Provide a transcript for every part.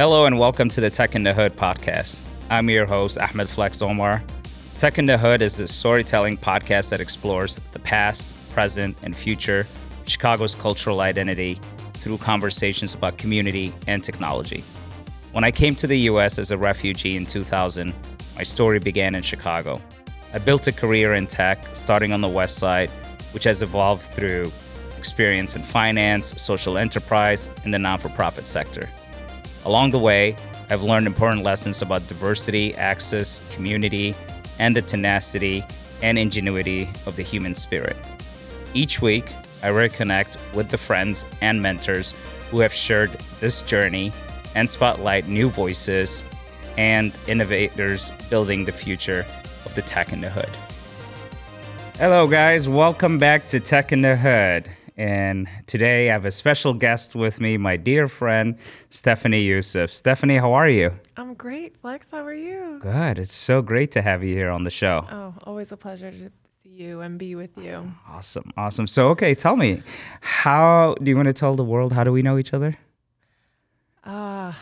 Hello and welcome to the Tech in the Hood podcast. I'm your host, Ahmed Flex Omar. Tech in the Hood is a storytelling podcast that explores the past, present, and future of Chicago's cultural identity through conversations about community and technology. When I came to the US as a refugee in 2000, my story began in Chicago. I built a career in tech, starting on the West Side, which has evolved through experience in finance, social enterprise, and the non for profit sector. Along the way, I've learned important lessons about diversity, access, community, and the tenacity and ingenuity of the human spirit. Each week, I reconnect with the friends and mentors who have shared this journey and spotlight new voices and innovators building the future of the tech in the hood. Hello, guys. Welcome back to Tech in the Hood. And today I have a special guest with me, my dear friend, Stephanie Yousif. Stephanie, how are you? I'm great. Flex, how are you? Good. It's so great to have you here on the show. Oh, always a pleasure to see you and be with you. Awesome. Awesome. So, okay, tell me, how do you want to tell the world how do we know each other? Uh,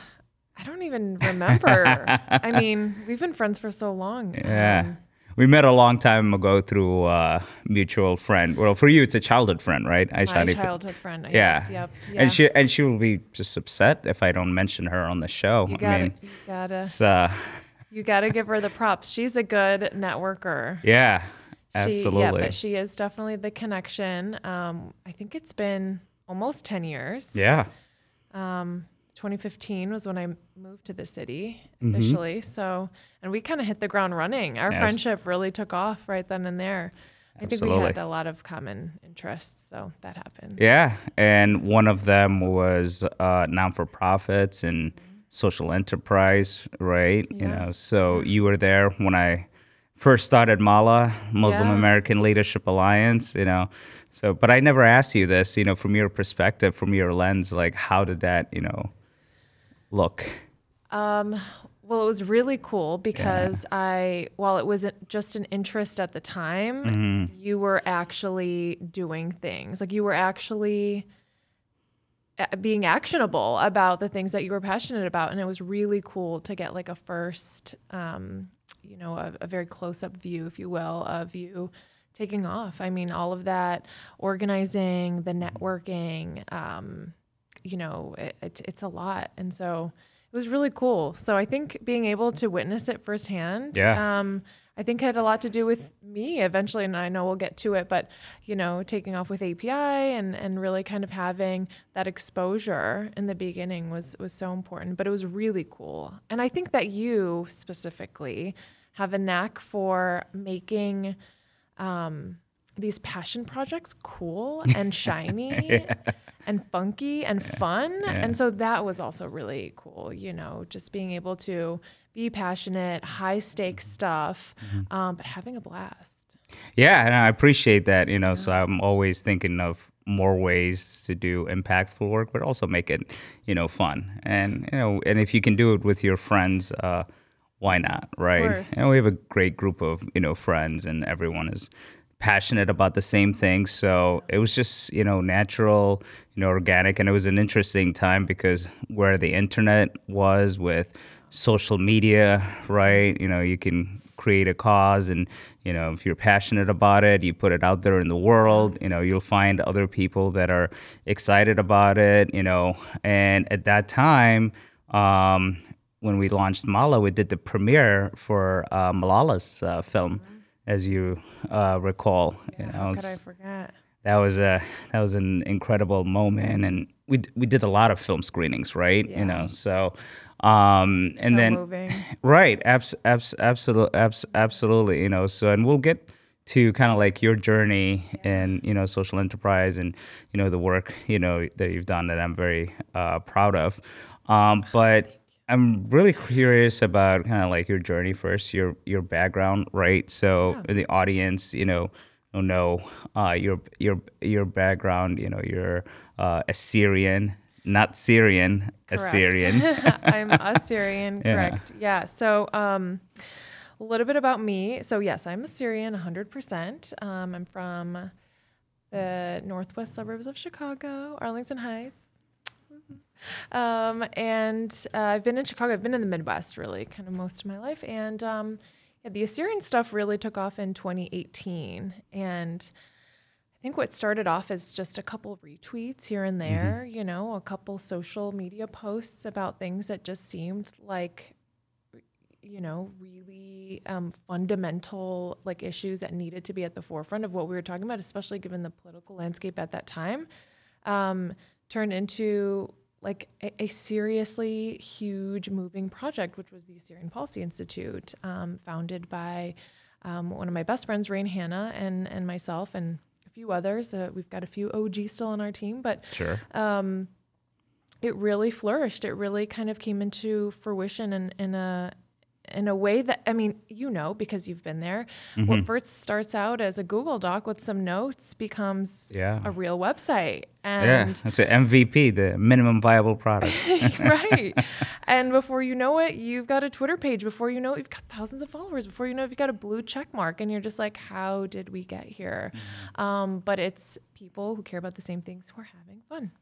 I don't even remember. I mean, we've been friends for so long. Yeah. Um, we met a long time ago through a mutual friend. Well, for you, it's a childhood friend, right? My childhood friend. Yeah. Yep, yeah. And she and she will be just upset if I don't mention her on the show. You gotta, I mean, you gotta, uh, you gotta give her the props. She's a good networker. Yeah, absolutely. She, yeah, but she is definitely the connection. Um, I think it's been almost ten years. Yeah. Um, 2015 was when I moved to the city mm-hmm. officially. Mm-hmm. So, and we kind of hit the ground running. Our yes. friendship really took off right then and there. I think we had a lot of common interests, so that happened. Yeah, and one of them was uh, non for profits and mm-hmm. social enterprise, right? Yeah. You know, so you were there when I first started Mala, Muslim yeah. American Leadership Alliance. You know, so but I never asked you this. You know, from your perspective, from your lens, like how did that, you know, look? Um, well, it was really cool because yeah. I, while it wasn't just an interest at the time, mm-hmm. you were actually doing things. Like you were actually being actionable about the things that you were passionate about. And it was really cool to get like a first, um, you know, a, a very close up view, if you will, of you taking off. I mean, all of that organizing, the networking, um, you know, it, it, it's a lot. And so it was really cool. So I think being able to witness it firsthand, yeah. um, I think had a lot to do with me eventually, and I know we'll get to it, but you know, taking off with API and and really kind of having that exposure in the beginning was was so important. But it was really cool, and I think that you specifically have a knack for making um, these passion projects cool and shiny yeah. And funky and yeah. fun. Yeah. And so that was also really cool, you know, just being able to be passionate, high stakes stuff, mm-hmm. um, but having a blast. Yeah, and I appreciate that, you know, so I'm always thinking of more ways to do impactful work, but also make it, you know, fun. And, you know, and if you can do it with your friends, uh, why not, right? And we have a great group of, you know, friends and everyone is passionate about the same thing. So it was just, you know, natural, you know, organic. And it was an interesting time because where the internet was with social media, right? You know, you can create a cause and, you know, if you're passionate about it, you put it out there in the world, you know, you'll find other people that are excited about it, you know. And at that time, um, when we launched Mala, we did the premiere for uh, Malala's uh, film. Mm-hmm as you uh, recall. Yeah, you know, how could I forget? That was a that was an incredible moment, and we we did a lot of film screenings, right? Yeah. You know, so um, and so then moving. right, abs, abs, absolutely, abs, absolutely, you know. So and we'll get to kind of like your journey yeah. and you know social enterprise and you know the work you know that you've done that I'm very uh, proud of. Um, but I'm really curious about kind of like your journey first, your your background, right? So yeah. the audience, you know, don't know uh, your your your background. You know, you're uh, Assyrian, not Syrian, correct. Assyrian. I'm Assyrian, correct? Yeah. yeah. So. Um, a little bit about me. So, yes, I'm Assyrian 100%. Um, I'm from the northwest suburbs of Chicago, Arlington Heights. Um, and uh, I've been in Chicago. I've been in the Midwest really, kind of most of my life. And um, yeah, the Assyrian stuff really took off in 2018. And I think what started off as just a couple retweets here and there, mm-hmm. you know, a couple social media posts about things that just seemed like you know, really um, fundamental like issues that needed to be at the forefront of what we were talking about, especially given the political landscape at that time, um, turned into like a, a, seriously huge moving project, which was the Assyrian Policy Institute, um, founded by um, one of my best friends, Reine Hanna, and and myself, and a few others. Uh, we've got a few OG still on our team, but sure. Um, it really flourished. It really kind of came into fruition in, in a in a way that I mean, you know, because you've been there. Mm-hmm. What first starts out as a Google Doc with some notes becomes yeah. a real website. And yeah, it's an MVP, the minimum viable product. right. and before you know it, you've got a Twitter page. Before you know it, you've got thousands of followers. Before you know it, you've got a blue check mark. And you're just like, how did we get here? Mm-hmm. Um, but it's people who care about the same things who are having fun.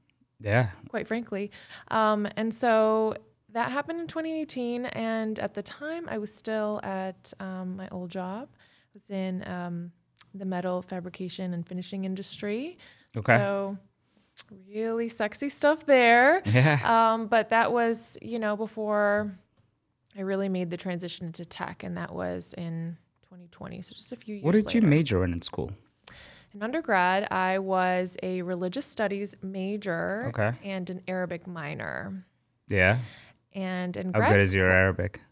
Yeah. Quite frankly. Um, and so that happened in 2018, and at the time, I was still at um, my old job. I was in um, the metal fabrication and finishing industry. Okay. So really sexy stuff there. Yeah. Um, but that was, you know, before I really made the transition into tech, and that was in 2020. So just a few years. What did later. you major in in school? In undergrad, I was a religious studies major okay. and an Arabic minor. Yeah. And in how good is your Arabic?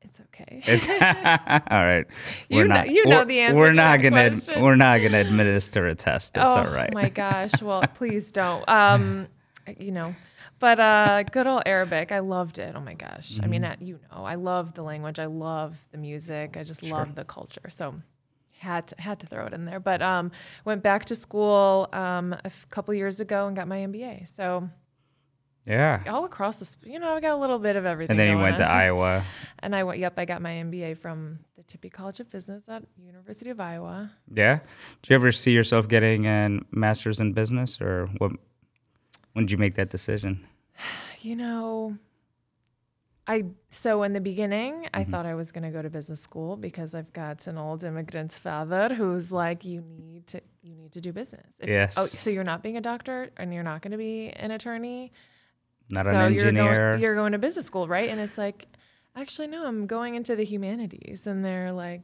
It's okay. It's all right. We're you not, know, you know the answer. We're not gonna ad, we're not gonna administer a test. It's all right. oh, all right. my gosh. Well, please don't. Um, you know, but uh, good old Arabic. I loved it. Oh my gosh. Mm-hmm. I mean, mm-hmm. you know, I love the language. I love the music. I just sure. love the culture. So had to, had to throw it in there. But um, went back to school um, a f- couple years ago and got my MBA. So yeah. All across the, you know, I got a little bit of everything. And then you went on. to Iowa. And I went, yep, I got my MBA from the Tippie College of Business at University of Iowa. Yeah. Do you ever see yourself getting a master's in business or what? When did you make that decision? You know, I so in the beginning mm-hmm. I thought I was going to go to business school because I've got an old immigrant father who's like you need to you need to do business. If, yes. Oh, so you're not being a doctor and you're not going to be an attorney not so an engineer. You're going, you're going to business school, right? And it's like, actually, no, I'm going into the humanities. And they're like,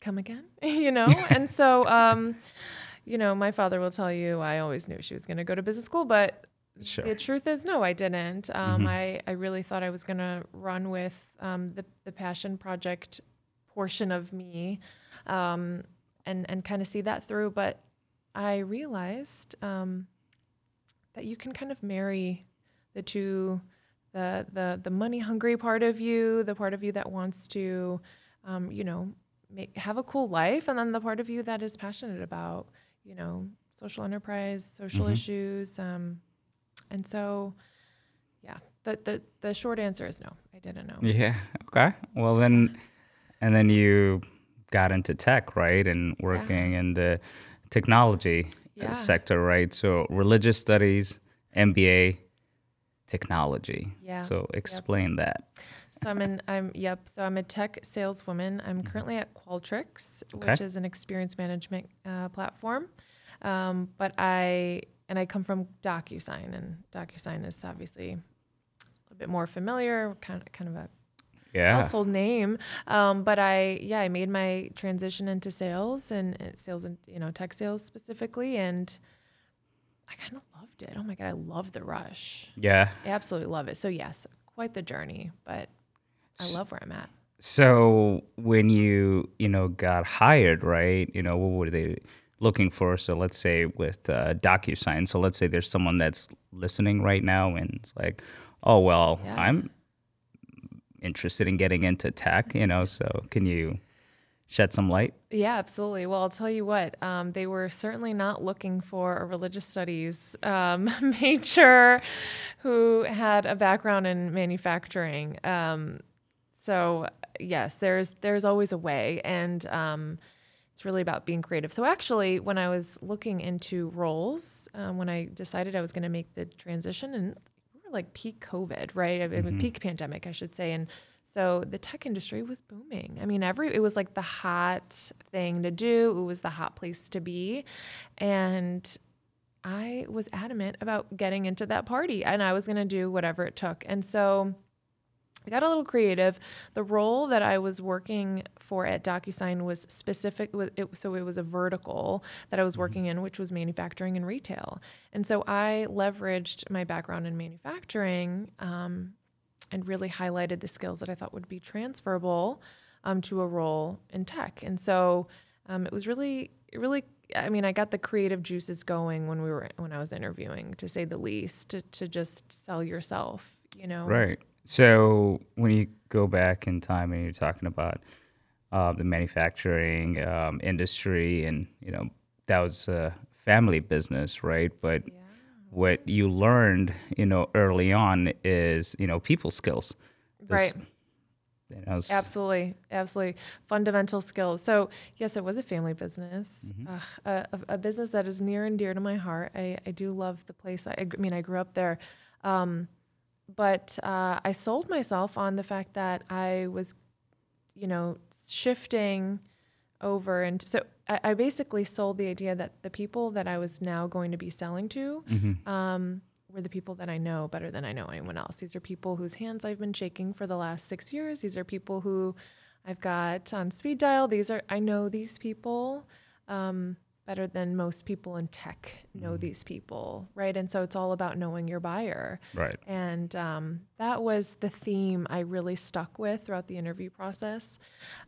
come again, you know? and so, um, you know, my father will tell you, I always knew she was going to go to business school, but sure. the truth is, no, I didn't. Um, mm-hmm. I, I really thought I was going to run with um, the, the passion project portion of me um, and, and kind of see that through. But I realized um, that you can kind of marry the two the the the money hungry part of you the part of you that wants to um, you know make, have a cool life and then the part of you that is passionate about you know social enterprise social mm-hmm. issues um, and so yeah the, the the short answer is no i didn't know yeah okay well then and then you got into tech right and working yeah. in the technology yeah. sector, right? So religious studies, MBA, technology. Yeah. So explain yep. that. So I'm in. I'm yep. So I'm a tech saleswoman. I'm mm-hmm. currently at Qualtrics, okay. which is an experience management uh, platform. Um, but I and I come from DocuSign, and DocuSign is obviously a bit more familiar, kind of kind of a yeah. household name. Um, but I, yeah, I made my transition into sales and uh, sales and you know tech sales specifically, and I kind of loved it. Oh my god, I love the rush. Yeah, I absolutely love it. So yes, quite the journey, but I love where I'm at. So when you you know got hired, right? You know what were they looking for? So let's say with uh, DocuSign. So let's say there's someone that's listening right now and it's like, oh well, yeah. I'm interested in getting into tech, you know, so can you shed some light? Yeah, absolutely. Well, I'll tell you what, um, they were certainly not looking for a religious studies um, major who had a background in manufacturing. Um, so yes, there's there's always a way, and um, it's really about being creative. So actually, when I was looking into roles, um, when I decided I was going to make the transition, and were like peak COVID, right? I mean, Mm-hmm. peak pandemic, I should say, and so the tech industry was booming. I mean, every it was like the hot thing to do. It was the hot place to be, and I was adamant about getting into that party, and I was going to do whatever it took. And so I got a little creative. The role that I was working for at DocuSign was specific, it, so it was a vertical that I was working in, which was manufacturing and retail. And so I leveraged my background in manufacturing um, and really highlighted the skills that I thought would be transferable um, to a role in tech. And so um, it was really, it really. I mean, I got the creative juices going when we were when I was interviewing, to say the least, to, to just sell yourself. You know, Right. So when you go back in time and you're talking about uh, the manufacturing um, industry, and you know that was a family business, right? But Yeah. what you learned, you know, early on is you know people skills. Right. You know, Absolutely, absolutely. Fundamental skills. So yes, it was a family business, uh, a, a- a business that is near and dear to my heart. I, I do love the place. I, I mean, I grew up there, um, but uh, I sold myself on the fact that I was, you know, shifting over and so I, I basically sold the idea that the people that I was now going to be selling to um, were the people that I know better than I know anyone else. These are people whose hands I've been shaking for the last six years. These are people who I've got on speed dial. These are I know these people um, better than most people in tech know these people, right? And so it's all about knowing your buyer. right. And um, that was the theme I really stuck with throughout the interview process.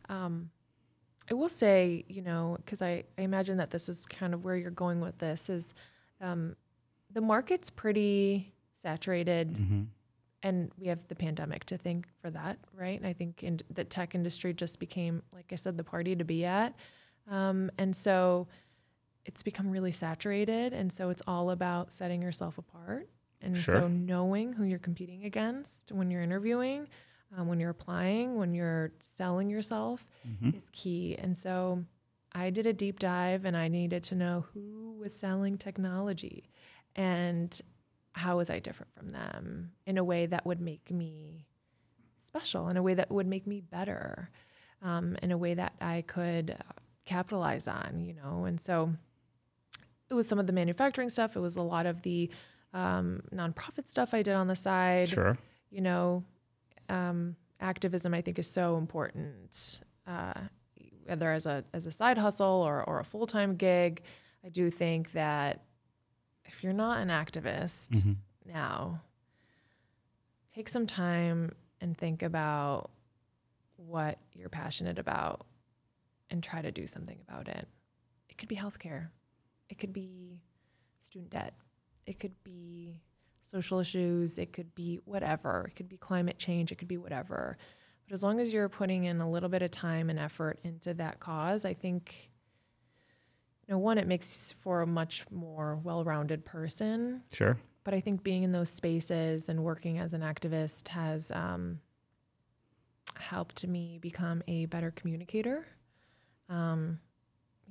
Um, I will say, you know, because I, I imagine that this is kind of where you're going with this is um, the market's pretty saturated Mm-hmm. and we have the pandemic to thank for that, right? And I think in, the tech industry just became, like I said, the party to be at. Um, and so it's become really saturated. And so it's all about setting yourself apart. And Sure. so knowing who you're competing against when you're interviewing, um, when you're applying, when you're selling yourself Mm-hmm. is key. And so I did a deep dive and I needed to know who was selling technology and how was I different from them in a way that would make me special, in a way that would make me better, um, in a way that I could uh, capitalize on, you know. And so it was some of the manufacturing stuff, it was a lot of the um, nonprofit stuff I did on the side Sure. you know, um, activism I think is so important, uh, whether as a as a side hustle or or a full time gig. I do think that if you're not an activist Mhm. now, take some time and think about what you're passionate about and try to do something about it. It could be healthcare. It could be student debt. It could be social issues. It could be whatever. It could be climate change. It could be whatever. But as long as you're putting in a little bit of time and effort into that cause, I think, you know, one, it makes for a much more well rounded person Sure. but I think being in those spaces and working as an activist has um, helped me become a better communicator. Um,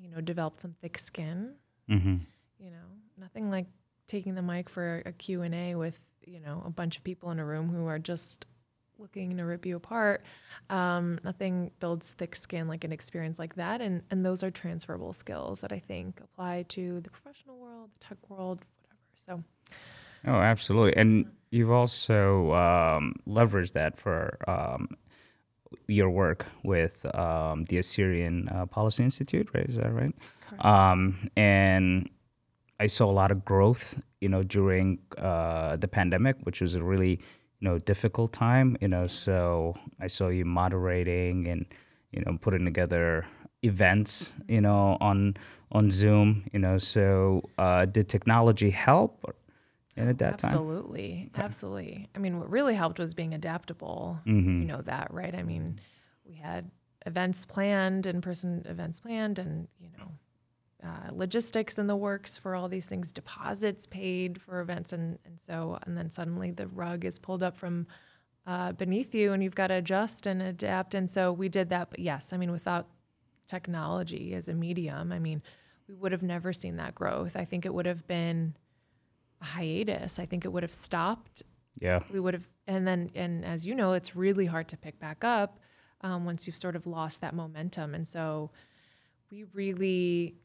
you know, developed some thick skin. Mm-hmm. You know, nothing like taking the mic for a Q and A with you know a bunch of people in a room who are just looking to rip you apart. Um, nothing builds thick skin like an experience like that, and and those are transferable skills that I think apply to the professional world, the tech world, whatever. So. Oh, absolutely. And you've also um, leveraged that for um, your work with um, the Assyrian uh, Policy Institute, right? Is that right? Um, and I saw a lot of growth, you know, during uh, the pandemic, which was a really, you know, difficult time, you know. So I saw you moderating and, you know, putting together events, you know, on on Zoom, you know. So uh, did technology help? And at that time, absolutely, absolutely. I mean, what really helped was being adaptable. Mm-hmm. You know that, right? I mean, we had events planned, in-person events planned, and you know, uh, logistics in the works for all these things, deposits paid for events, and and so and then suddenly the rug is pulled up from uh, beneath you, and you've got to adjust and adapt. And so we did that. But yes, I mean, without technology as a medium, I mean, we would have never seen that growth. I think it would have been a hiatus. I think it would have stopped. Yeah. We would have, and then, and as you know, it's really hard to pick back up um, once you've sort of lost that momentum. And so we really,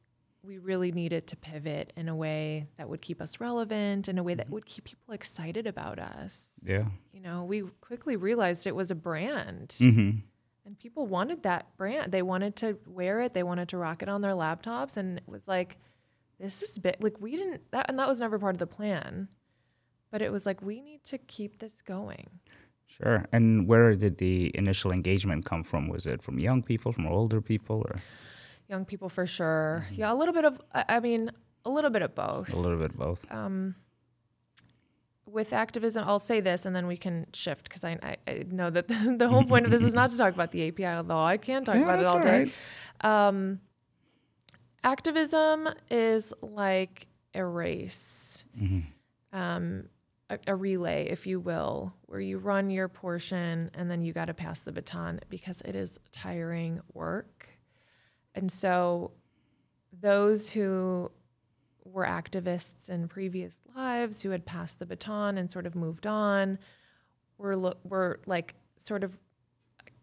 we really needed to pivot in a way that would keep us relevant, in a way that would keep people excited about us. Yeah. You know, we quickly realized it was a brand. Mm-hmm. And people wanted that brand. They wanted to wear it. They wanted to rock it on their laptops. And it was like, this is big. Like we didn't that, and that was never part of the plan. But it was like we need to keep this going. Sure. And where did the initial engagement come from? Was it from young people, from older people, or Young people for sure. Yeah, a little bit of. I mean, a little bit of both. a little bit of both? Um, with activism, I'll say this, and then we can shift because I, I, I know that the, the whole point of this is not to talk about the API, although I can talk Yeah, about it all all day. Um, activism is like a race, um, a, a relay, if you will, where you run your portion and then you got to pass the baton because it is tiring work. And so, those who were activists in previous lives who had passed the baton and sort of moved on were lo- were like sort of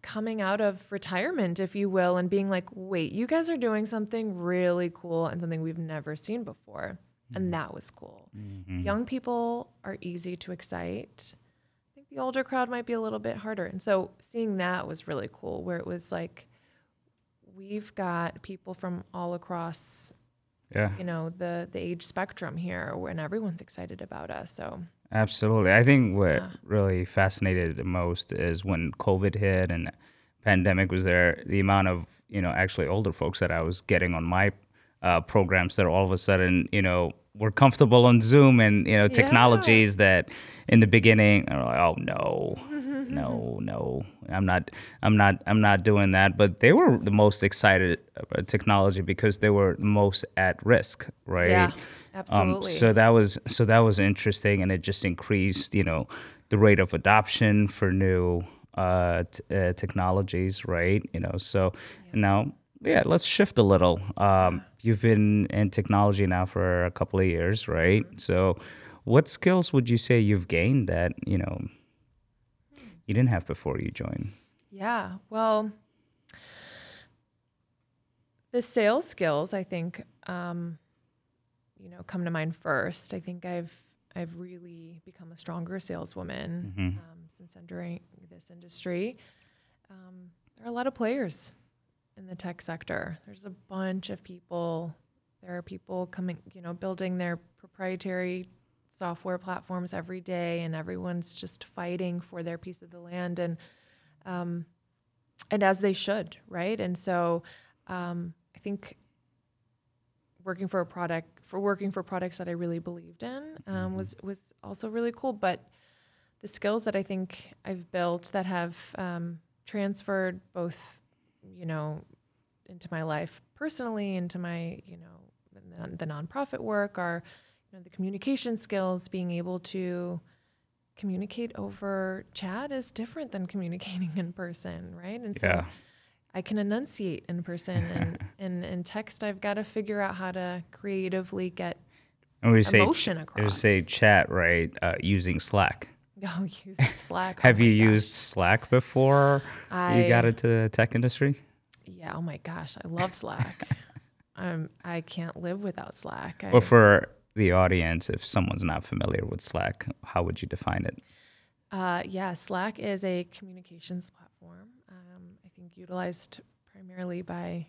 coming out of retirement if you will and being like wait you guys are doing something really cool and something we've never seen before. And mm-hmm. that was cool. Mm-hmm. Young people are easy to excite. I think the older crowd might be a little bit harder. And so seeing that was really cool where it was like we've got people from all across Yeah. you know the the age spectrum here and everyone's excited about us so Absolutely. I think what really fascinated the most is when COVID hit and pandemic was there, the amount of, you know, actually older folks that I was getting on my uh, programs that all of a sudden, you know, were comfortable on Zoom and, you know, technologies that in the beginning are like, oh no, no, no, I'm not, I'm not, I'm not doing that. But they were the most excited about technology because they were most at risk, right? yeah Um, absolutely so that was so that was interesting, and it just increased, you know, the rate of adoption for new uh, t- uh, technologies, right? You know, so now, yeah, let's shift a little. Um, you've been in technology now for a couple of years, right? So, what skills would you say you've gained that you know you didn't have before you joined? Yeah. Well, the sales skills, I think, um, you know, come to mind first. I think I've I've really become a stronger saleswoman Mm-hmm. um, since entering this industry. Um, there are a lot of players in the tech sector. There's a bunch of people. There are people coming, you know, building their proprietary software platforms every day, and everyone's just fighting for their piece of the land. And um, and as they should, right? And so um, I think working for a product for working for products that I really believed in um, was was also really cool. But the skills that I think I've built that have um, transferred both, you know, into my life personally, into my you know the, the nonprofit work are you know the communication skills, being able to communicate over chat is different than communicating in person, right? And so Yeah. I can enunciate in person and, and in text I've got to figure out how to creatively get And we say Emotion across. we say chat, right? Uh, using Slack. oh using Slack. oh Have my you gosh. used Slack before you got into the tech industry? Yeah, oh my gosh, I love Slack. um I can't live without Slack. I, Well, for the audience, if someone's not familiar with Slack, how would you define it? Uh, yeah, Slack is a communications platform. Um, I think utilized primarily by,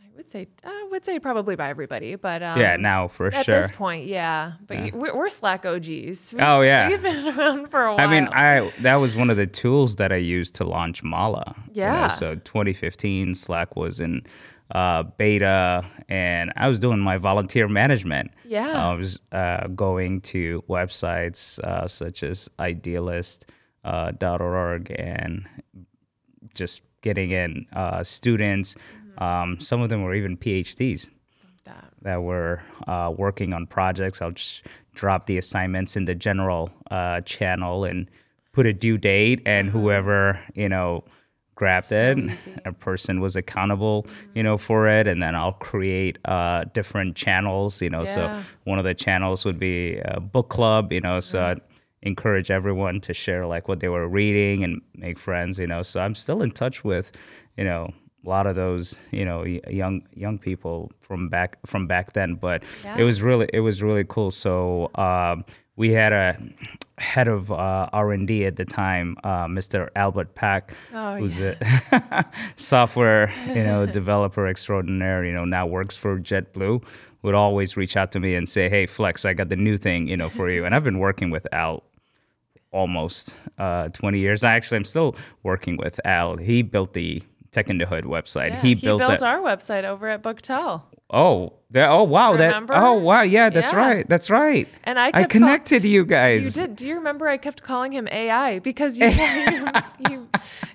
I would say, I would say probably by everybody, but um, yeah, now for at sure. At this point, yeah. But y we're, we're Slack OGs. We, Oh, yeah. we've been around for a while. I mean, I that was one of the tools that I used to launch Mala. you know, Yeah. so 2015, Slack was in uh, beta, and I was doing my volunteer management. Yeah. I was uh, going to websites uh, such as Idealist. Uh, .org and just getting in uh, students. Um, some of them were even PhDs that. that were uh, working on projects. I'll just drop the assignments in the general uh, channel and put a due date, and whoever you know grabbed So it. A person was accountable, you know, for it, and then I'll create uh, different channels. You know, so one of the channels would be a book club. You know, so Mm-hmm. I'd encourage everyone to share like what they were reading and make friends. You know, so I'm still in touch with, you know. A lot of those, you know, young young people from back from back then, but Yeah. it was really it was really cool. So um, we had a head of uh, R and D at the time, uh, Mr. Albert Pack, Oh, who's a software you know developer extraordinaire. You know now works for JetBlue. Would always reach out to me and say, "Hey, Flex, I got the new thing, you know, for you." And I've been working with Al almost uh, 20 years. I actually am still working with Al. He built the Tech in the Hood website. Yeah, he built, that. our website over at Booktel. Oh, that, oh wow! Remember? That oh wow! Yeah, that's Yeah. right. That's right. And I I kept call- connected you You guys. did. Do you remember I kept calling him AI because you you, you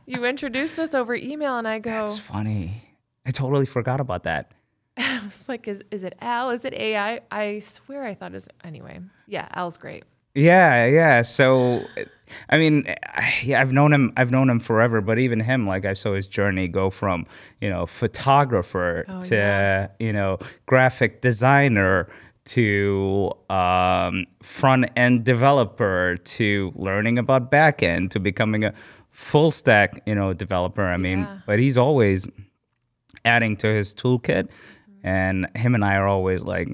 you introduced us over email, and I go, That's funny. I totally forgot about that. I was like, is is it Al? Is it AI? I swear I thought is anyway. Yeah, Al's great. Yeah, yeah. So, I mean, I, yeah, I've known him. I've known him forever. But even him, like I saw his journey go from you know photographer Oh, to yeah. you know graphic designer to um, front end developer to learning about back end to becoming a full stack you know developer. I mean, Yeah. but he's always adding to his toolkit, and him and I are always like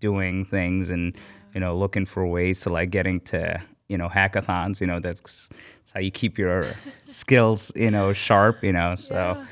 doing things and you know looking for ways to like getting to you know hackathons you know that's, that's how you keep your skills you know sharp you know so Yeah.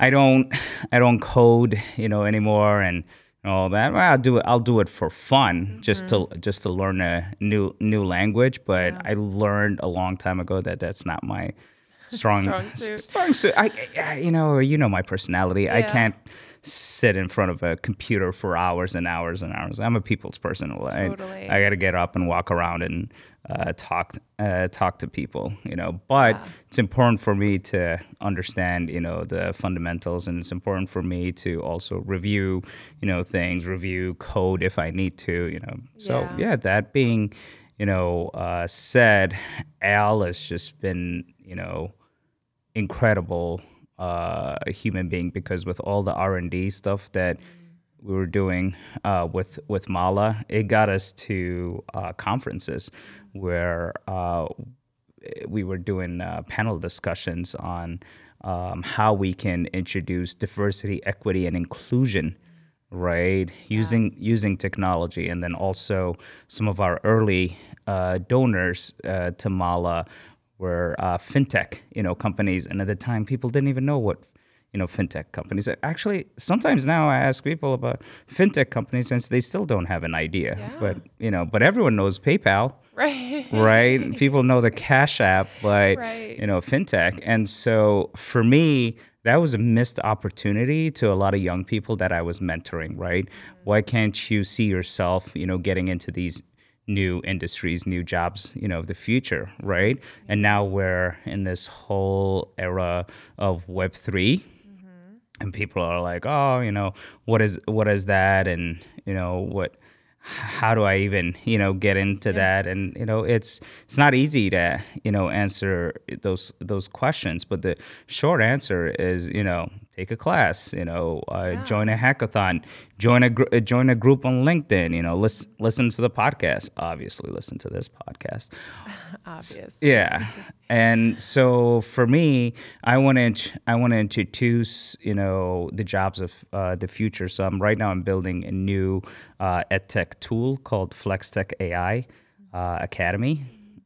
i don't i don't code you know anymore and all that. Well, i'll do it i'll do it for fun just to mm-hmm. just to learn a new new language but i learned a long time ago that that's not my strong Strong suit. strong suit. I, I you know you know my personality. I can't sit in front of a computer for hours and hours and hours. I'm a people's person I, Totally. I gotta get up and walk around and uh, talk uh, talk to people you know. But it's important for me to understand you know the fundamentals and it's important for me to also review you know things review code if i need to you know. So Yeah. yeah that being you know uh, said al has just been you know incredible uh, human being because with all the R and D stuff that we were doing uh, with with Mala, it got us to uh, conferences where uh, we were doing uh, panel discussions on um, how we can introduce diversity, equity, and inclusion right? Using using technology. And then also some of our early uh, donors uh, to mala were uh, fintech you know companies. And at the time people didn't even know what you know fintech companies actually sometimes now i ask people about fintech companies since they still don't have an idea. Yeah. but you know but everyone knows paypal Right. right? People know the Cash App, but Right. you know, fintech. And so for me, that was a missed opportunity to a lot of young people that I was mentoring, right? Mm-hmm. Why can't you see yourself, you know, getting into these new industries, new jobs, you know, of the future, right? And mm-hmm. now we're in this whole era of Web 3 mm-hmm. and people are like, "Oh, you know, what is what is that?" and you know, what how do I even, you know, get into that? And you know, it's it's not easy to, you know, answer those those questions. But the short answer is, you know, take a class, you know, uh, join a hackathon, join a gr- join a group on LinkedIn, you know, listen listen to the podcast. Obviously, listen to this podcast. Obvious. Yeah. And so for me, I want to I want to introduce you know the jobs of uh, the future. So I'm right now I'm building a new uh, edtech tool called FlexTech AI uh, Academy,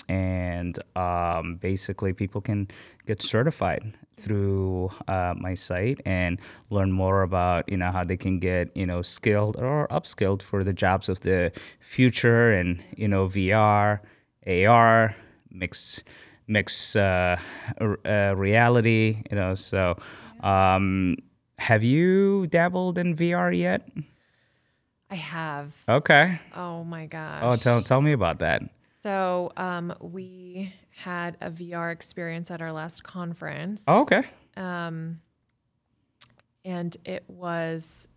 and um, basically people can get certified through uh, my site and learn more about you know how they can get you know skilled or upskilled for the jobs of the future and you know VR, AR, mixed mixed uh, uh, reality. You know, so um, have you dabbled in VR yet? I have. Okay. Oh my gosh. Oh, tell tell me about that. So um, we had a VR experience at our last conference. Oh, okay. Um, and it was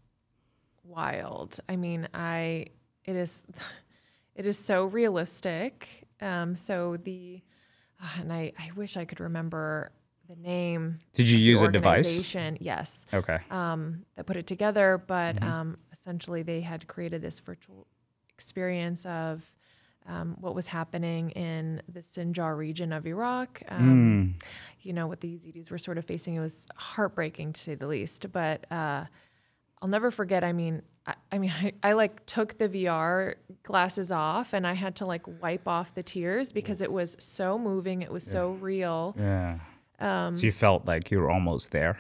wild. I mean, I it is it is so realistic. Um, so the uh, and I I wish I could remember the name. Did you use a device? Yes. Okay. Um, that put it together, but Mm-hmm. um, essentially they had created this virtual experience of um, what was happening in the Sinjar region of Iraq. Mm. Um, You know what the Yazidis were sort of facing. It was heartbreaking to say the least. But uh, I'll never forget. I mean, I, I mean, I, I like took the VR glasses off and I had to like wipe off the tears because it was so moving. It was so real. Yeah. Um, so you felt like you were almost there.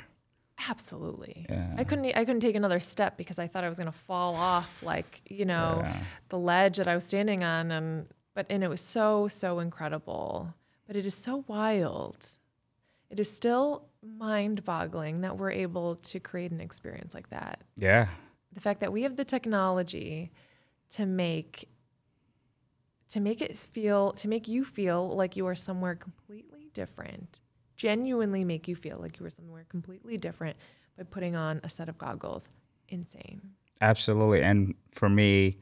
Absolutely. Yeah. I couldn't. I couldn't take another step because I thought I was going to fall off, like you know, Yeah. the ledge that I was standing on, and but and it was so so incredible. But it is so wild. It is still mind-boggling that we're able to create an experience like that. Yeah. The fact that we have the technology to make to make it feel to make you feel like you are somewhere completely different genuinely make you feel like you were somewhere completely different by putting on a set of goggles insane Absolutely. And for me,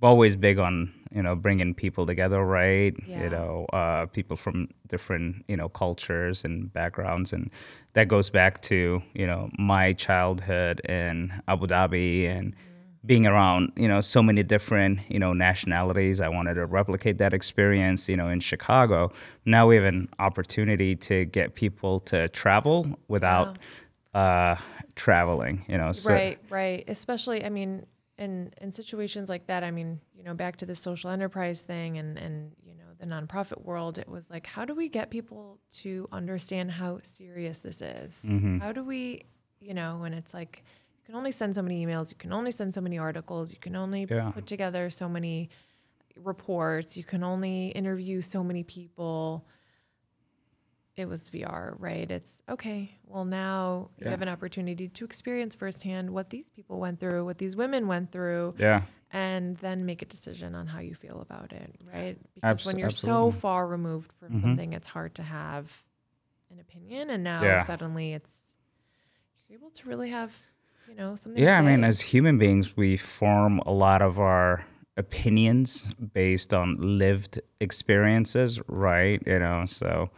I'm always big on, you know, bringing people together, right? Yeah. You know, uh, people from different, you know, cultures and backgrounds. And that goes back to, you know, my childhood in Abu Dhabi and being around, you know, so many different, you know, nationalities. I wanted to replicate that experience, you know, in Chicago. Now we have an opportunity to get people to travel without uh, traveling, you know. So, right right especially i mean in in situations like that i mean you know back to the social enterprise thing and and you know the nonprofit world it was like how do we get people to understand how serious this is Mm-hmm. how do we you know and it's like you can only send so many emails you can only send so many articles you can only Yeah. put together so many reports you can only interview so many people it was VR, right? It's okay. Well, now you have an opportunity to experience firsthand what these people went through, what these women went through, Yeah. and then make a decision on how you feel about it, right? Because Abs- when you're absolutely. so far removed from Mhm. something, it's hard to have an opinion. And now Yeah. suddenly it's you're able to really have, you know, something. Yeah, I mean, as human beings, we form a lot of our opinions based on lived experiences, right? You know, so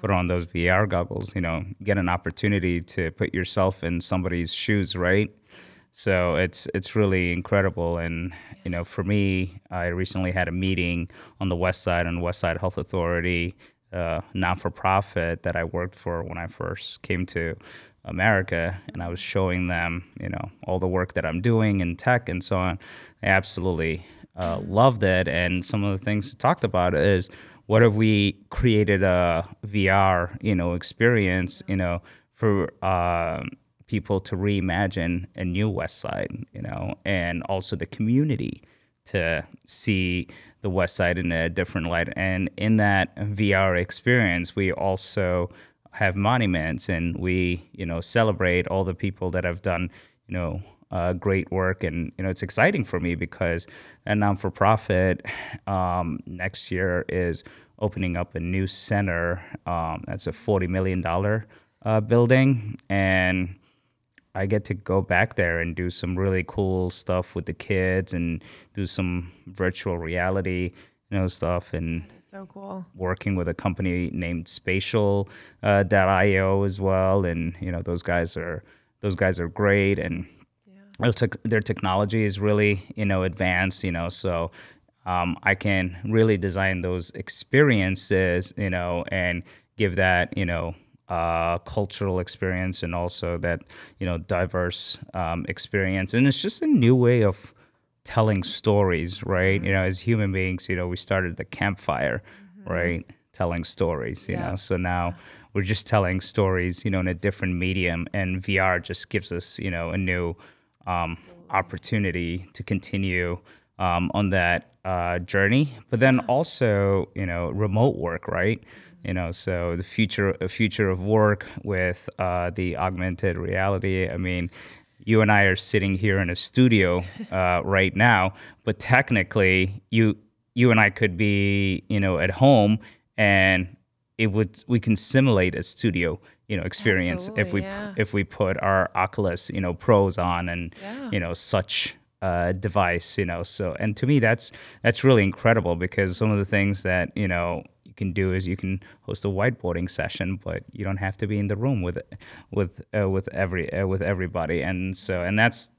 put on those VR goggles, you know, get an opportunity to put yourself in somebody's shoes, right? So it's it's really incredible, and you know, for me, I recently had a meeting on the West Side on West Side Health Authority, uh, non for profit that I worked for when I first came to America, and I was showing them, you know, all the work that I'm doing in tech and so on. They absolutely uh, loved it, and some of the things talked about is what if we created a VR, you know, experience, you know, for um, people to reimagine a new West Side, you know, and also the community to see the West Side in a different light. And in that VR experience, we also have monuments and we, you know, celebrate all the people that have done, you know, uh, great work. And, you know, it's exciting for me because a non for profit um, next year is opening up a new center um, that's a $40 million uh, building. And I get to go back there and do some really cool stuff with the kids and do some virtual reality, you know, stuff and so cool. working with a company named Spatial uh, .io as well. And you know, those guys are those guys are great and their, tech their technology is really you know advanced. You know, so um, I can really design those experiences, you know, and give that you know uh, cultural experience and also that you know diverse um, experience. And it's just a new way of telling stories, right? You know, as human beings, you know, we started the campfire, right? Telling stories, you Yeah. know. So now we're just telling stories, you know, in a different medium, and VR just gives us, you know, a new um, opportunity to continue um, on that uh, journey. But then also, you know, remote work, right? You know, so the future, future of work with uh, the augmented reality. I mean, you and I are sitting here in a studio uh, right now, but technically, you you and I could be, you know, at home, and it would we can simulate a studio, you know, experience if we yeah. if we put our Oculus, you know, Pros on and Yeah. you know such uh, device, you know. So and to me, that's that's really incredible because some of the things that you know can do is you can host a whiteboarding session, but you don't have to be in the room with with uh, with every uh, with everybody. And so and that's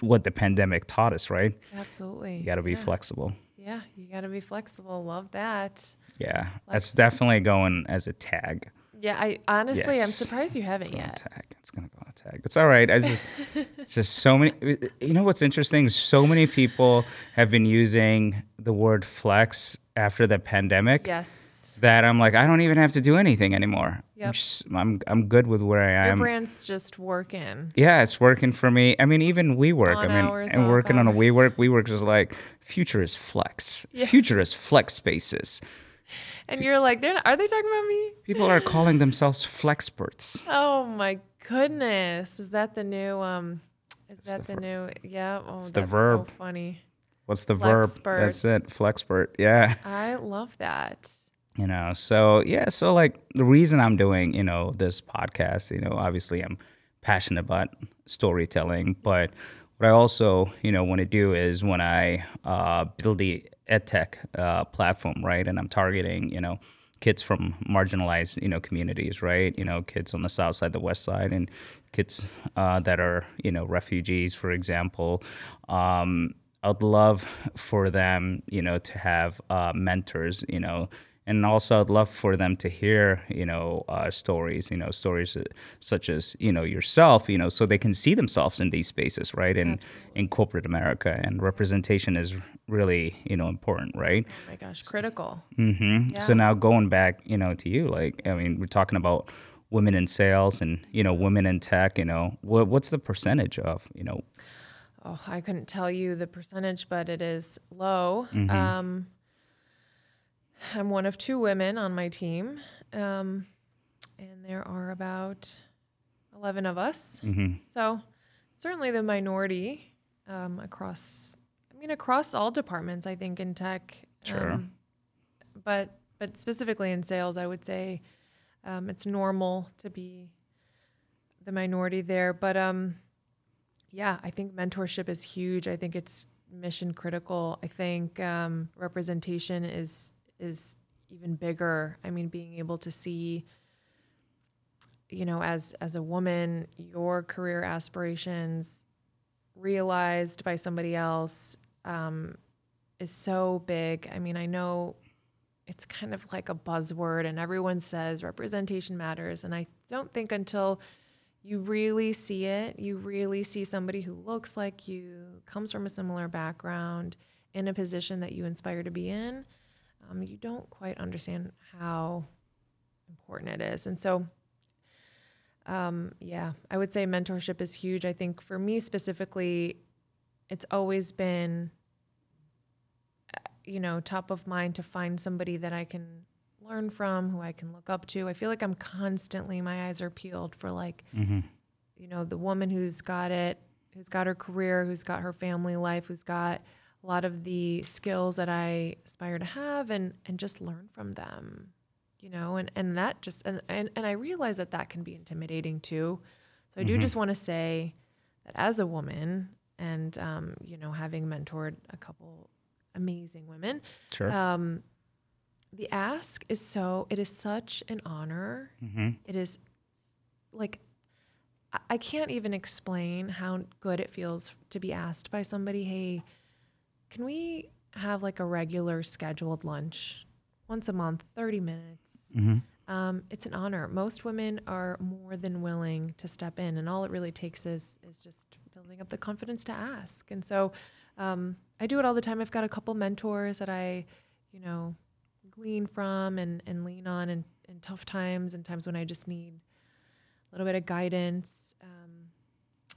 what the pandemic taught us, right? Absolutely. You got to be yeah. flexible. Yeah, you got to be flexible. Love that. Yeah, that's definitely going as a tag. Yeah, I honestly, Yes. I'm surprised you haven't It's yet. tag. It's gonna go on a tag. It's all right. I just, just so many. You know what's interesting? So many people have been using the word flex after the pandemic Yes. that I'm like, I don't even have to do anything anymore. I'm, just, I'm, I'm good with where I am. Your brand's just working. Yeah, it's working for me. I mean, even WeWork. On I mean, hours, and working on a hours. WeWork. WeWork is like future is flex. Future is flex spaces. And you're like, they're not, are they talking about me? People are calling themselves flexperts. Oh my goodness. Is that the new um is that the, new yeah, oh the that's verb. so funny. What's the verb? That's it. Flexpert. Yeah. I love that. you know so yeah so like the reason i'm doing you know this podcast you know obviously i'm passionate about storytelling but what i also you know want to do is when i uh, build the edtech uh, platform right and i'm targeting you know kids from marginalized you know communities right you know kids on the south side the west side and kids uh, that are you know refugees for example um, i'd love for them you know to have uh, mentors you know and also I'd love for them to hear, you know, uh, stories, you know, stories uh, such as, you know, yourself, you know, so they can see themselves in these spaces, right? In in corporate America, and representation is really, you know, important, right? Oh my gosh, critical. hmm So now going back, you know, to you, like, I mean, we're talking about women in sales and you know, women in tech. You know, what, what's the percentage of, you know, Oh, I couldn't tell you the percentage, but it is low. Mm-hmm. Um, I'm one of two women on my team, um, and there are about 11 of us. Mm-hmm. So, certainly the minority um, across, I mean, across all departments, I think, in tech. Sure. Um, but, but specifically in sales, I would say um, it's normal to be the minority there. But, um, yeah, I think mentorship is huge. I think it's mission critical. I think um, representation is is even bigger. I mean, being able to see, you know, as as a woman, your career aspirations realized by somebody else um, is so big. I mean, I know it's kind of like a buzzword, and everyone says representation matters, and I don't think until you really see it, you really see somebody who looks like you, comes from a similar background, in a position that you inspire to be in, um, you don't quite understand how important it is. And so, um, yeah, I would say mentorship is huge. I think for me specifically, it's always been, uh, you know, top of mind to find somebody that I can learn from, who I can look up to. I feel like I'm constantly, my eyes are peeled for like, you know, the woman who's got it, who's got her career, who's got her family life, who's got a lot of the skills that I aspire to have and and just learn from them. You know, and and that just and and, and I realize that that can be intimidating too. So I do just want to say that as a woman and um, you know, having mentored a couple amazing women, sure. um, the ask is so it is such an honor mm-hmm. it is like I- can't even explain how good it feels to be asked by somebody, "Hey, can we have like a regular scheduled lunch once a month, 30 minutes?" Mm-hmm. Um, it's an honor. Most women are more than willing to step in, and all it really takes is is just building up the confidence to ask. And so, um, I do it all the time. I've got a couple mentors that I, you know, glean from and and lean on in, in tough times and times when I just need a little bit of guidance. Um,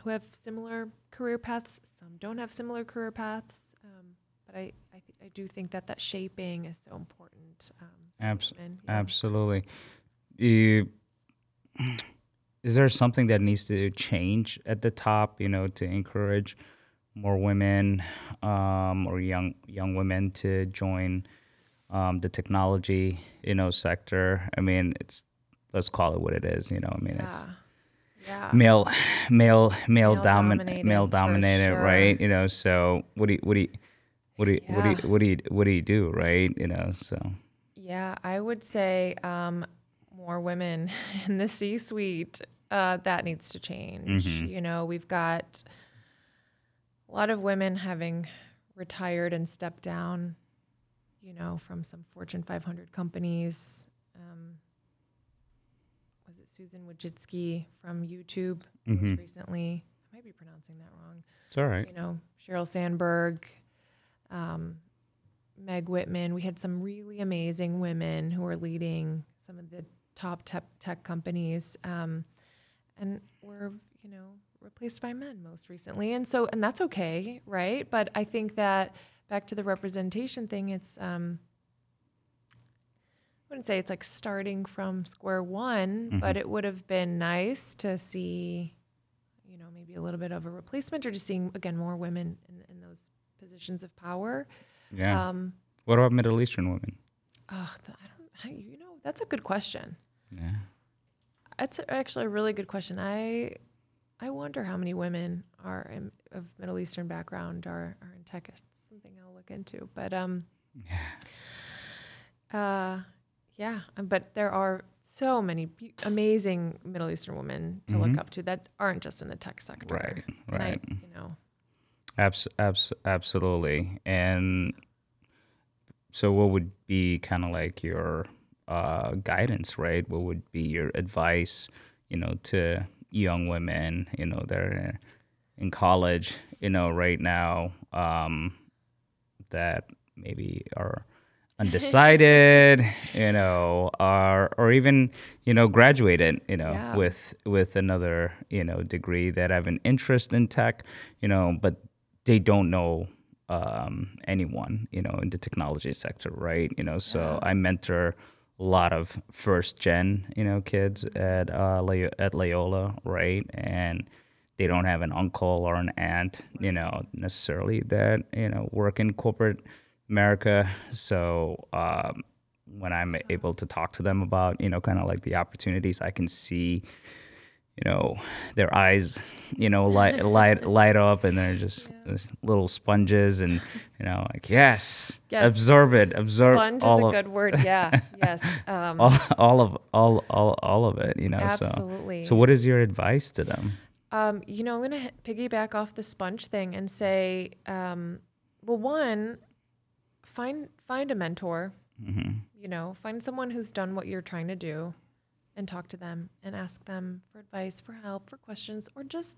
who have similar career paths. Some don't have similar career paths. Um, but I I, th- I do think that that shaping is so important. Um, Abs- and, yeah. Absolutely. You, is there something that needs to change at the top, you know, to encourage more women um, or young young women to join um, the technology, you know, sector? I mean, it's let's call it what it is. You know, I mean, it's Yeah. Yeah. male, male, male, Male domin- dominated, male dominated, sure. right? You know, so what do you, what do you, what do you, what do you, what do you, what do you do, right? You know, so. Yeah, I would say um, more women in the C suite. Uh, that needs to change. Mm-hmm. You know, we've got a lot of women having retired and stepped down, you know, from some Fortune 500 companies. Um, was it Susan Wojcicki from YouTube Mhm. most recently? I might be pronouncing that wrong It's all right. you know, Sheryl Sandberg, um, Meg Whitman. We had some really amazing women who were leading some of the top tech, tech companies, um, and were you know replaced by men most recently. And so, and that's okay, right? But I think that back to the representation thing, it's um, I wouldn't say it's like starting from square one, but it would have been nice to see you know, maybe a little bit of a replacement or just seeing again more women in, in those positions of power. Yeah. Um, what about Middle Eastern women? oh, th- I don't, I, you know, that's a good question. Yeah. That's actually a really good question. I, I wonder how many women are in, of Middle Eastern background are, are in tech. It's something I'll look into. But um, uh, yeah, um, but there are so many be- amazing Middle Eastern women to look up to that aren't just in the tech sector. Right, And I, right. you know, Abs- abs- absolutely. And so, what would be kind of like your uh, guidance, right? What would be your advice, you know, to young women, you know, they're in college, you know, right now, um, that maybe are undecided, you know, are or even you know graduated, you know, Yeah. with with another you know degree that have an interest in tech, you know, but they don't know um, anyone, you know, in the technology sector, right? You know, so I mentor a lot of first gen, you know, kids at uh, Loy- at Loyola, right, and they don't have an uncle or an aunt, you know, necessarily that you know work in corporate America. So um, when I'm able to talk to them about, you know, kind of like the opportunities, I can see, you know, their eyes, you know, light light light up, and they're just little sponges, and you know, like yes, Yes. absorb it, absorb Sponge is a of good word. Yeah. yes. Um, all, all of all all all of it, you know. Absolutely. So, so what is your advice to them? Um, you know, I'm going to piggyback off the sponge thing and say, um, well, one, find find a mentor. You know, find someone who's done what you're trying to do, and talk to them and ask them for advice, for help, for questions, or just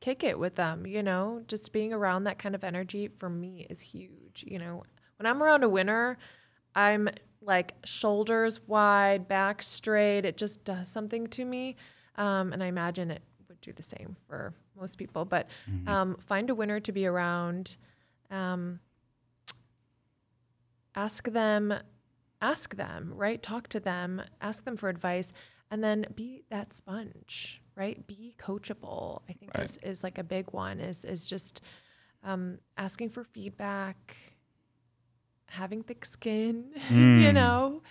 kick it with them. You know, just being around that kind of energy for me is huge. You know, when I'm around a winner, I'm like shoulders wide, back straight. It just does something to me. Um, and I imagine it do the same for most people. But um, find a winner to be around. Um, ask them, ask them, right? Talk to them, ask them for advice, and then be that sponge, right? Be coachable. I think Right. is, is like a big one. Is is just um, asking for feedback, having thick skin, you know.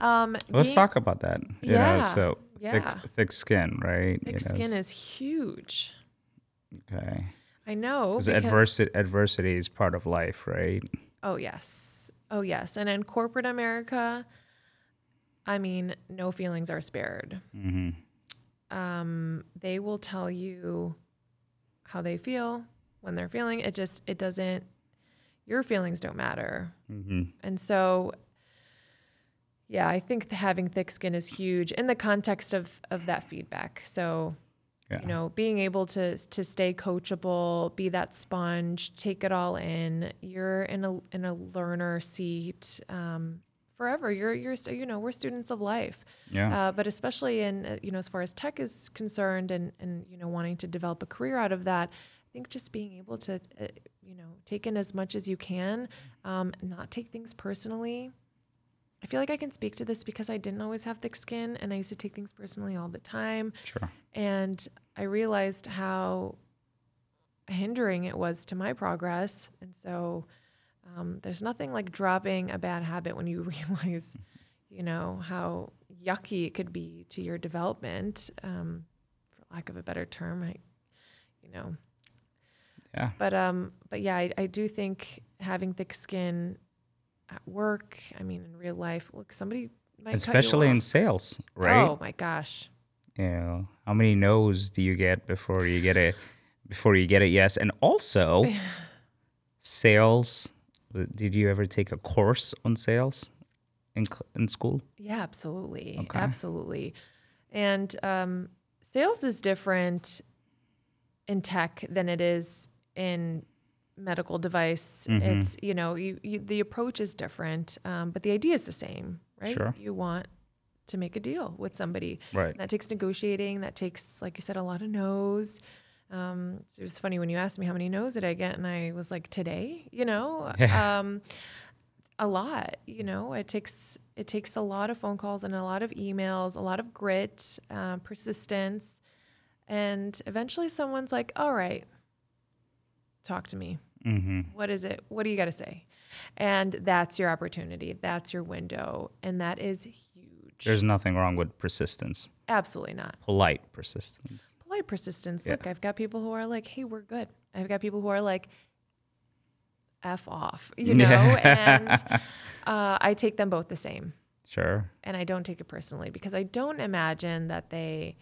Um, Let's being- talk about that. You Yeah, know, so yeah. thick, thick skin, right? Thick you know, skin is huge. okay. I know. Because because- adversity, adversity is part of life, right? Oh yes. Oh yes. And in corporate America, I mean, no feelings are spared. Mm-hmm. Um, they will tell you how they feel when they're feeling. It just it doesn't. Your feelings don't matter. Mm-hmm. And so, yeah, I think the having thick skin is huge in the context of of that feedback. So, Yeah. you know, being able to to stay coachable, be that sponge, take it all in. You're in a in a learner seat um, forever. You're you're you know we're students of life. Yeah. Uh, but especially in uh, you know as far as tech is concerned, and and you know wanting to develop a career out of that, I think just being able to uh, you know take in as much as you can, um, not take things personally. I feel like I can speak to this because I didn't always have thick skin, and I used to take things personally all the time. Sure. And I realized how hindering it was to my progress. And so um, there's nothing like dropping a bad habit when you realize, you know, how yucky it could be to your development, um, for lack of a better term. I, you know, Yeah. but um, but yeah, I, I do think having thick skin at work. I mean, in real life, look, somebody might cut you Especially in sales, right? Oh my gosh. you know how many no's do you get before you get it before you get a yes and also sales did you ever take a course on sales in in school Yeah, absolutely. Okay. Absolutely. And um, sales is different in tech than it is in medical device. Mm-hmm. It's, you know, you, you, the approach is different, um, but the idea is the same, right? Sure. You want to make a deal with somebody. Right. That takes negotiating. That takes, like you said, a lot of no's. Um, it was funny when you asked me how many no's did I get, and I was like, today, you know, um, a lot. You know, it takes it takes a lot of phone calls and a lot of emails, a lot of grit, uh, persistence, and eventually someone's like, "All right, talk to me. mm-hmm. What is it? What do you got to say?" And that's your opportunity. That's your window, and that is huge. there's nothing wrong with persistence Absolutely not. polite persistence polite persistence. Yeah. Look, I've got people who are like, "Hey, we're good." I've got people who are like, "F off," you know, and uh, I take them both the same, sure and I don't take it personally because I don't imagine that they,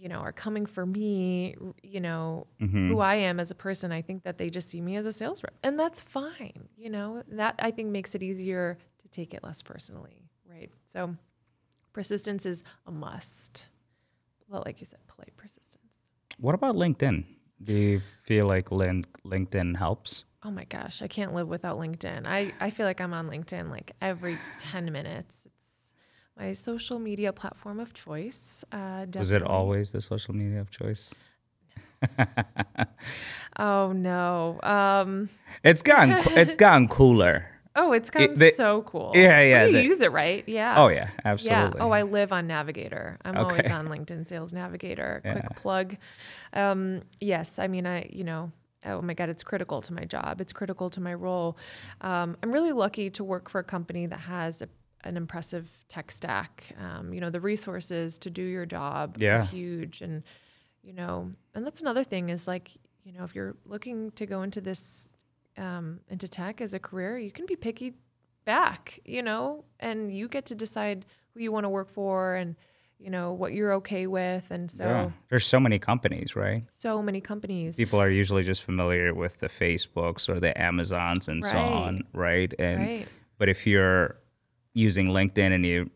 you know, are coming for me. You know, Mm-hmm. who I am as a person. I think that they just see me as a sales rep, and that's fine. You know, that I think makes it easier to take it less personally, right? So, persistence is a must. Well, like you said, polite persistence. what about linkedin do you feel like Lin- linkedin helps Oh my gosh, I can't live without LinkedIn. I, I feel like I'm on LinkedIn like every 10 minutes. My social media platform of choice. Uh, was it always the social media of choice Oh no. um, it's gone. it's gotten cooler oh, it's gotten they- so cool. Yeah, yeah, When you they- use it right. Yeah. oh yeah absolutely. Yeah. Oh, I live on Navigator. I'm always on LinkedIn Sales Navigator. Quick plug. Um, yes, I mean, I you know, oh my god, it's critical to my job. It's critical to my role. Um, I'm really lucky to work for a company that has a, an impressive tech stack. Um, you know, the resources to do your job Yeah. are huge, and you know, and that's another thing is like you know, if you're looking to go into this um, into tech as a career, you can be picky back, you know, and you get to decide who you want to work for and you know what you're okay with, and so yeah. there's so many companies right so many companies. people are usually just familiar with the facebooks or the amazons and so on right and Right. but if you're using linkedin and you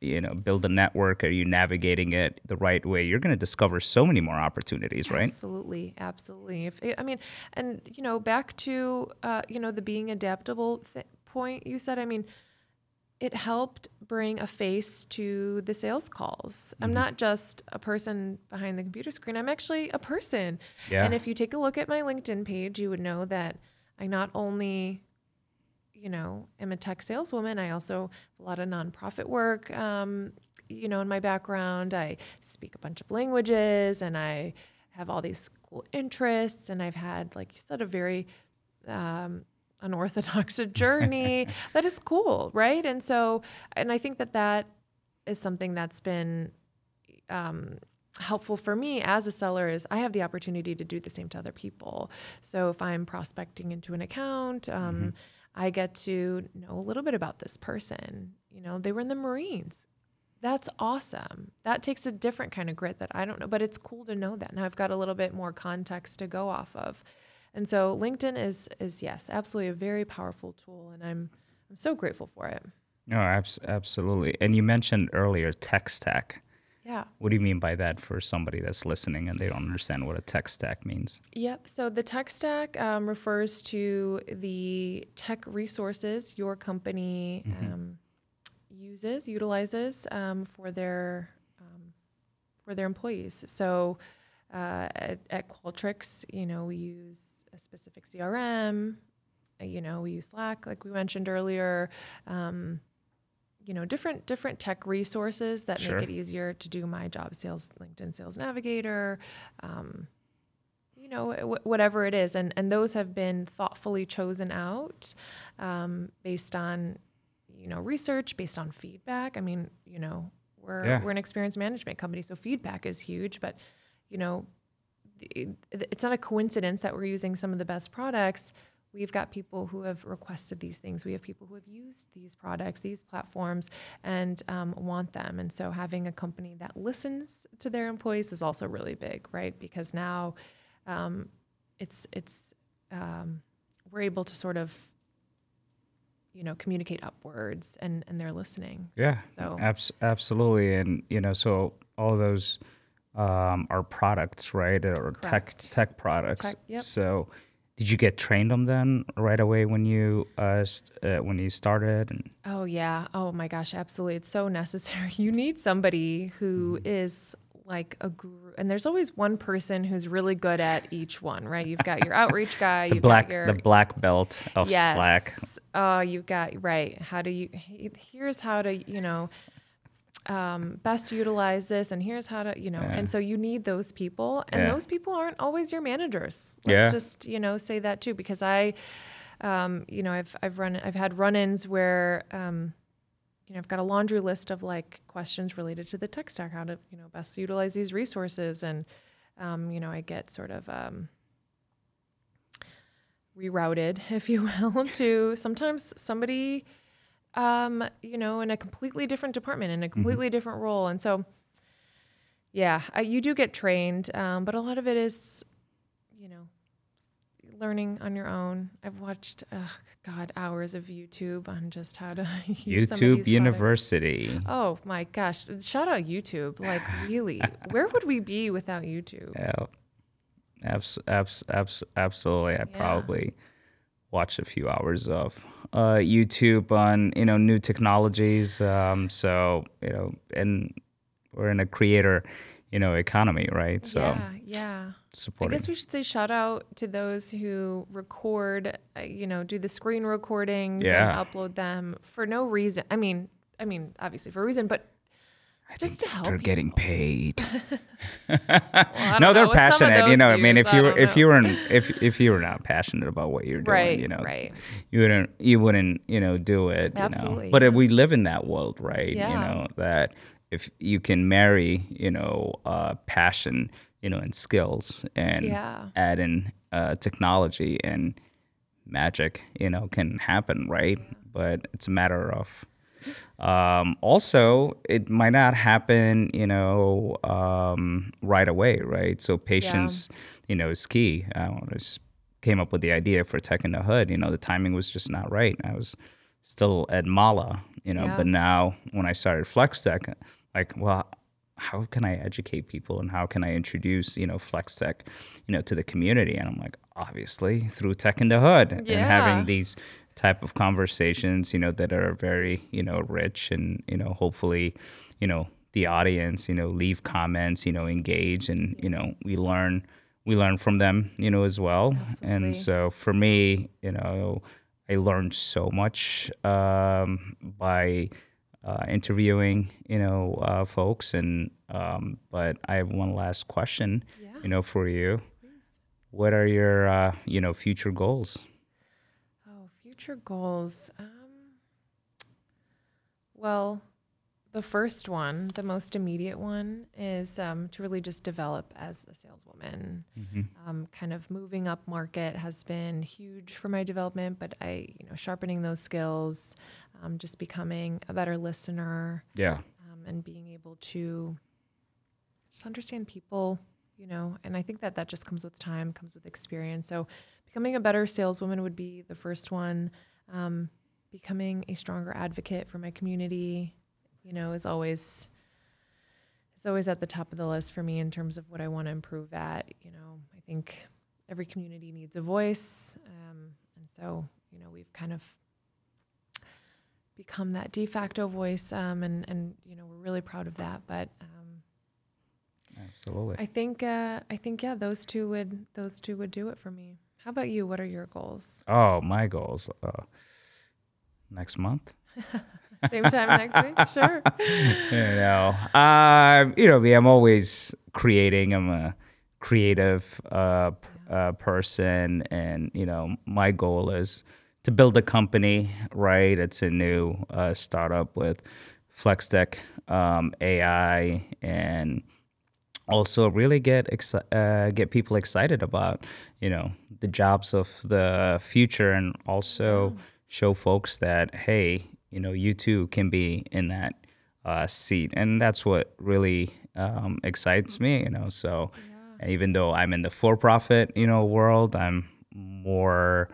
you know build a network are you navigating it the right way you're going to discover so many more opportunities right Absolutely, absolutely. If I mean, and you know, back to uh, you know the being adaptable th- point you said. I mean, it helped bring a face to the sales calls. I'm not just a person behind the computer screen. I'm actually a person. Yeah. And if you take a look at my LinkedIn page, you would know that I not only you know, am a tech saleswoman. I also have a lot of nonprofit work, um, you know, in my background. I speak a bunch of languages and I have all these cool interests. And I've had, like you said, a very um, unorthodox journey that is cool, right? And so, and I think that that is something that's been um, helpful for me as a seller is I have the opportunity to do the same to other people. So if I'm prospecting into an account, um, I get to know a little bit about this person. You know, they were in the Marines. That's awesome. That takes a different kind of grit that I don't know, but it's cool to know that. Now I've got a little bit more context to go off of. And so LinkedIn is is yes, absolutely a very powerful tool and I'm I'm so grateful for it. no abs- absolutely and you mentioned earlier tech stack Yeah. what do you mean by that for somebody that's listening and they don't understand what a tech stack means Yep. So the tech stack um, refers to the tech resources your company um, uses, utilizes um, for their um, for their employees. So uh, at, at Qualtrics, you know, we use a specific CRM. You know, we use Slack, like we mentioned earlier. Um, you know, different different tech resources that Sure. make it easier to do my job. Sales, LinkedIn Sales Navigator. Um, you know wh- whatever it is and and those have been thoughtfully chosen out um, based on you know research based on feedback i mean you know we're Yeah. we're an experience management company so feedback is huge but you know it, it's not a coincidence that we're using some of the best products we've got people who have requested these things. We have people who have used these products, these platforms, and um, want them. And so having a company that listens to their employees is also really big, right? Because now um, it's it's um, we're able to sort of you know communicate upwards and and they're listening Yeah. So- abs- absolutely, and you know, so all those um, are products, right, or tech tech products. Tech, yep. So, did you get trained on them right away when you uh, st- uh, when you started? And Oh yeah. Oh my gosh, absolutely. It's so necessary. You need somebody who is like a guru. And there's always one person who's really good at each one, right? You've got your outreach guy, the you've black got your the black belt of yes. Slack. Oh, you've got right. How do you here's how to, you know, um, best utilize this and here's how to, you know, and so you need those people and Yeah. those people aren't always your managers. Let's Yeah. just, you know, say that too because I um, you know, I've I've run I've had run-ins where um, you know, I've got a laundry list of like questions related to the tech stack, how to, you know, best utilize these resources. And, um, you know, I get sort of um, rerouted, if you will, to sometimes somebody, um, you know, in a completely different department, in a completely different role. And so, yeah, I, you do get trained, um, but a lot of it is, you know, learning on your own. I've watched, uh, God, hours of YouTube on just how to use some of YouTube these products. University. Oh my gosh! Shout out YouTube. Like, really, where would we be without YouTube? Yeah. Abs- abs- abs- absolutely. I probably watched a few hours of uh, YouTube on you know new technologies. Um, so you know, and we're in a creator, you know, economy, right? So yeah, yeah. I guess we should say shout out to those who record, uh, you know, do the screen recordings Yeah. and upload them for no reason. I mean, I mean, obviously for a reason, but just to help. they're people. getting paid. Well, no, they're passionate. You know, I mean, if you were if you were if if you were not passionate about what you're doing, right, you know, right, you wouldn't you wouldn't you know do it you Absolutely, know? but if we live in that world right Yeah. you know that if you can marry you know uh, passion you know and skills and Yeah. add in uh, technology and magic you know can happen right but it's a matter of um, also it might not happen you know um, right away right? So patience you know is key. I just came up with the idea for tech in the hood. You know the timing was just not right. I was still at mala you know Yeah. but now when i started flex tech like well how can i educate people and how can i introduce you know flex tech you know to the community? And i'm like obviously through tech in the hood and having these type of conversations you know that are very you know rich and you know hopefully you know the audience you know leave comments you know engage and you know we learn we learn from them you know as well Absolutely. and so for me you know i learned so much um, by uh, interviewing you know uh, folks and um, but i have one last question Yeah. you know for you what are your uh, you know future goals Oh, future goals. Um, well, the first one, the most immediate one, is um, to really just develop as a saleswoman. Um, kind of moving up market has been huge for my development, but I, you know, sharpening those skills, um, just becoming a better listener, yeah um, and being able to just understand people, you know, and I think that that just comes with time, comes with experience. So, becoming a better saleswoman would be the first one. Um, becoming a stronger advocate for my community, you know, is always is always at the top of the list for me in terms of what I want to improve at. You know, I think every community needs a voice, um, and so you know, we've kind of become that de facto voice, um, and and you know, we're really proud of that. But um, absolutely I think uh, I think yeah, those two would those two would do it for me. How about you? What are your goals? oh my goals uh, next month Same time next week, sure. you know, uh, you know, me, I'm always creating. I'm a creative uh, uh, person, and you know, my goal is to build a company. Right, it's a new uh, startup with FlexTech um, AI, and also really get exci- uh, get people excited about you know the jobs of the future and also show folks that hey you know you too can be in that uh, seat. And that's what really um, excites me you know so even though i'm in the for-profit you know world i'm more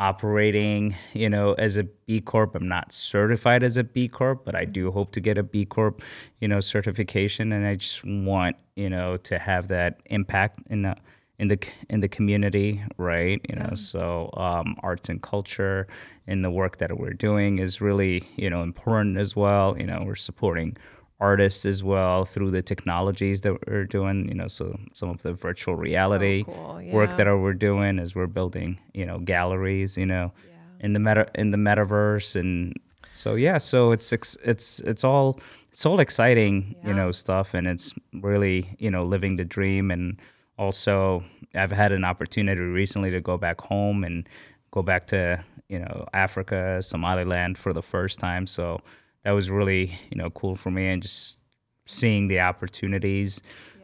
operating you know as a b corp. I'm not certified as a b corp but i do hope to get a b corp you know certification. And i just want you know to have that impact in the in the in the community right? You know so um, arts and culture in the work that we're doing is really you know important as well. You know we're supporting artists as well through the technologies that we're doing you know so some of the virtual reality cool, work that we're doing is we're building you know galleries you know in the meta in the metaverse and so yeah so it's it's it's all it's all exciting you know stuff and it's really you know living the dream and also I've had an opportunity recently to go back home and go back to you know Africa Somaliland for the first time so that was really you know cool for me and just seeing the opportunities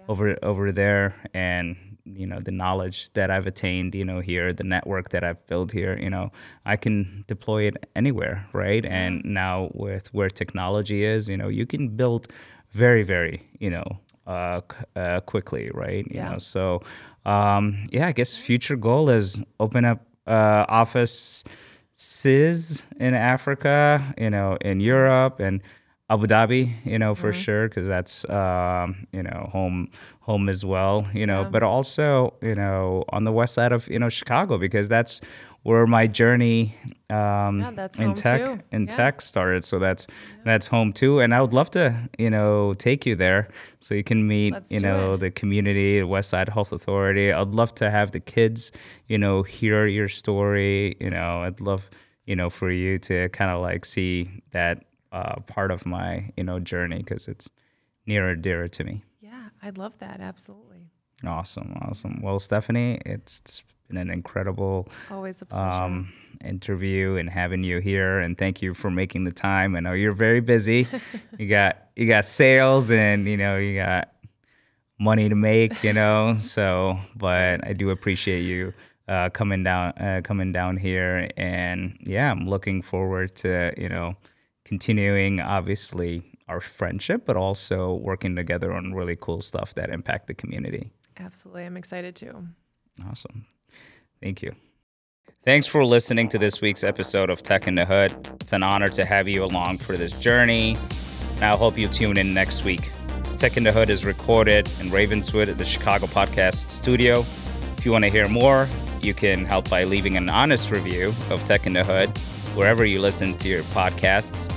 over over there and you know the knowledge that I've attained you know here the network that I've built here you know I can deploy it anywhere right? And now with where technology is you know you can build very very you know uh, uh quickly right? You Yeah. know so um yeah I guess future goal is open up uh office CIS in Africa, you know, in Europe and Abu Dhabi, you know, for sure, because that's um, you know home home as well, you know, but also you know on the west side of you know Chicago because that's where my journey um, Yeah, in tech too. in Yeah. tech started. So that's that's home too, and I would love to you know take you there so you can meet Let's you know it. the community, the West Side Health Authority. I'd love to have the kids, you know, hear your story. You know, I'd love, you know, for you to kind of like see that uh, part of my, you know, journey because it's nearer and dear to me. Yeah, I'd love that. Absolutely. Awesome, awesome. Well, Stephanie, it's been an incredible Always a pleasure. um, interview and having you here. And thank you for making the time. I know you're very busy. you got you got sales and you know you got money to make. You know, so but I do appreciate you uh, coming down uh, coming down here. And yeah, I'm looking forward to you know continuing obviously our friendship, but also working together on really cool stuff that impact the community. Absolutely. I'm excited too. Awesome. Thank you. Thanks for listening to this week's episode of Tech in the Hood. It's an honor to have you along for this journey. And I hope you tune in next week. Tech in the Hood is recorded in Ravenswood at the Chicago Podcast Studio. If you want to hear more, you can help by leaving an honest review of Tech in the Hood wherever you listen to your podcasts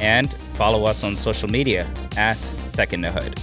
and follow us on social media at Tech in the Hood.